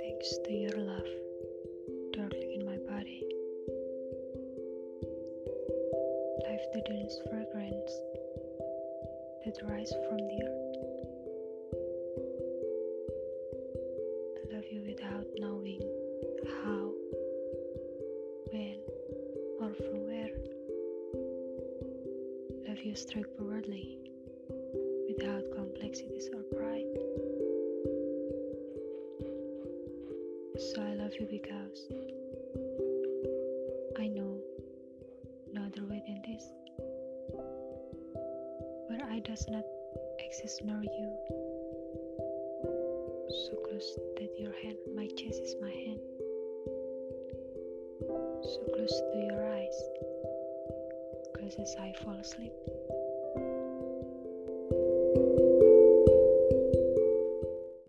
Thanks to your love, darkly in my body, life the dense fragrance that rise from the earth. I love you without knowing how, when, or from where. Love you straightforwardly, complexities or pride. So I love you because I know no other way than this. Where I does not exist nor you. So close that your hand, my chest is my hand. So close to your eyes, close as I fall asleep.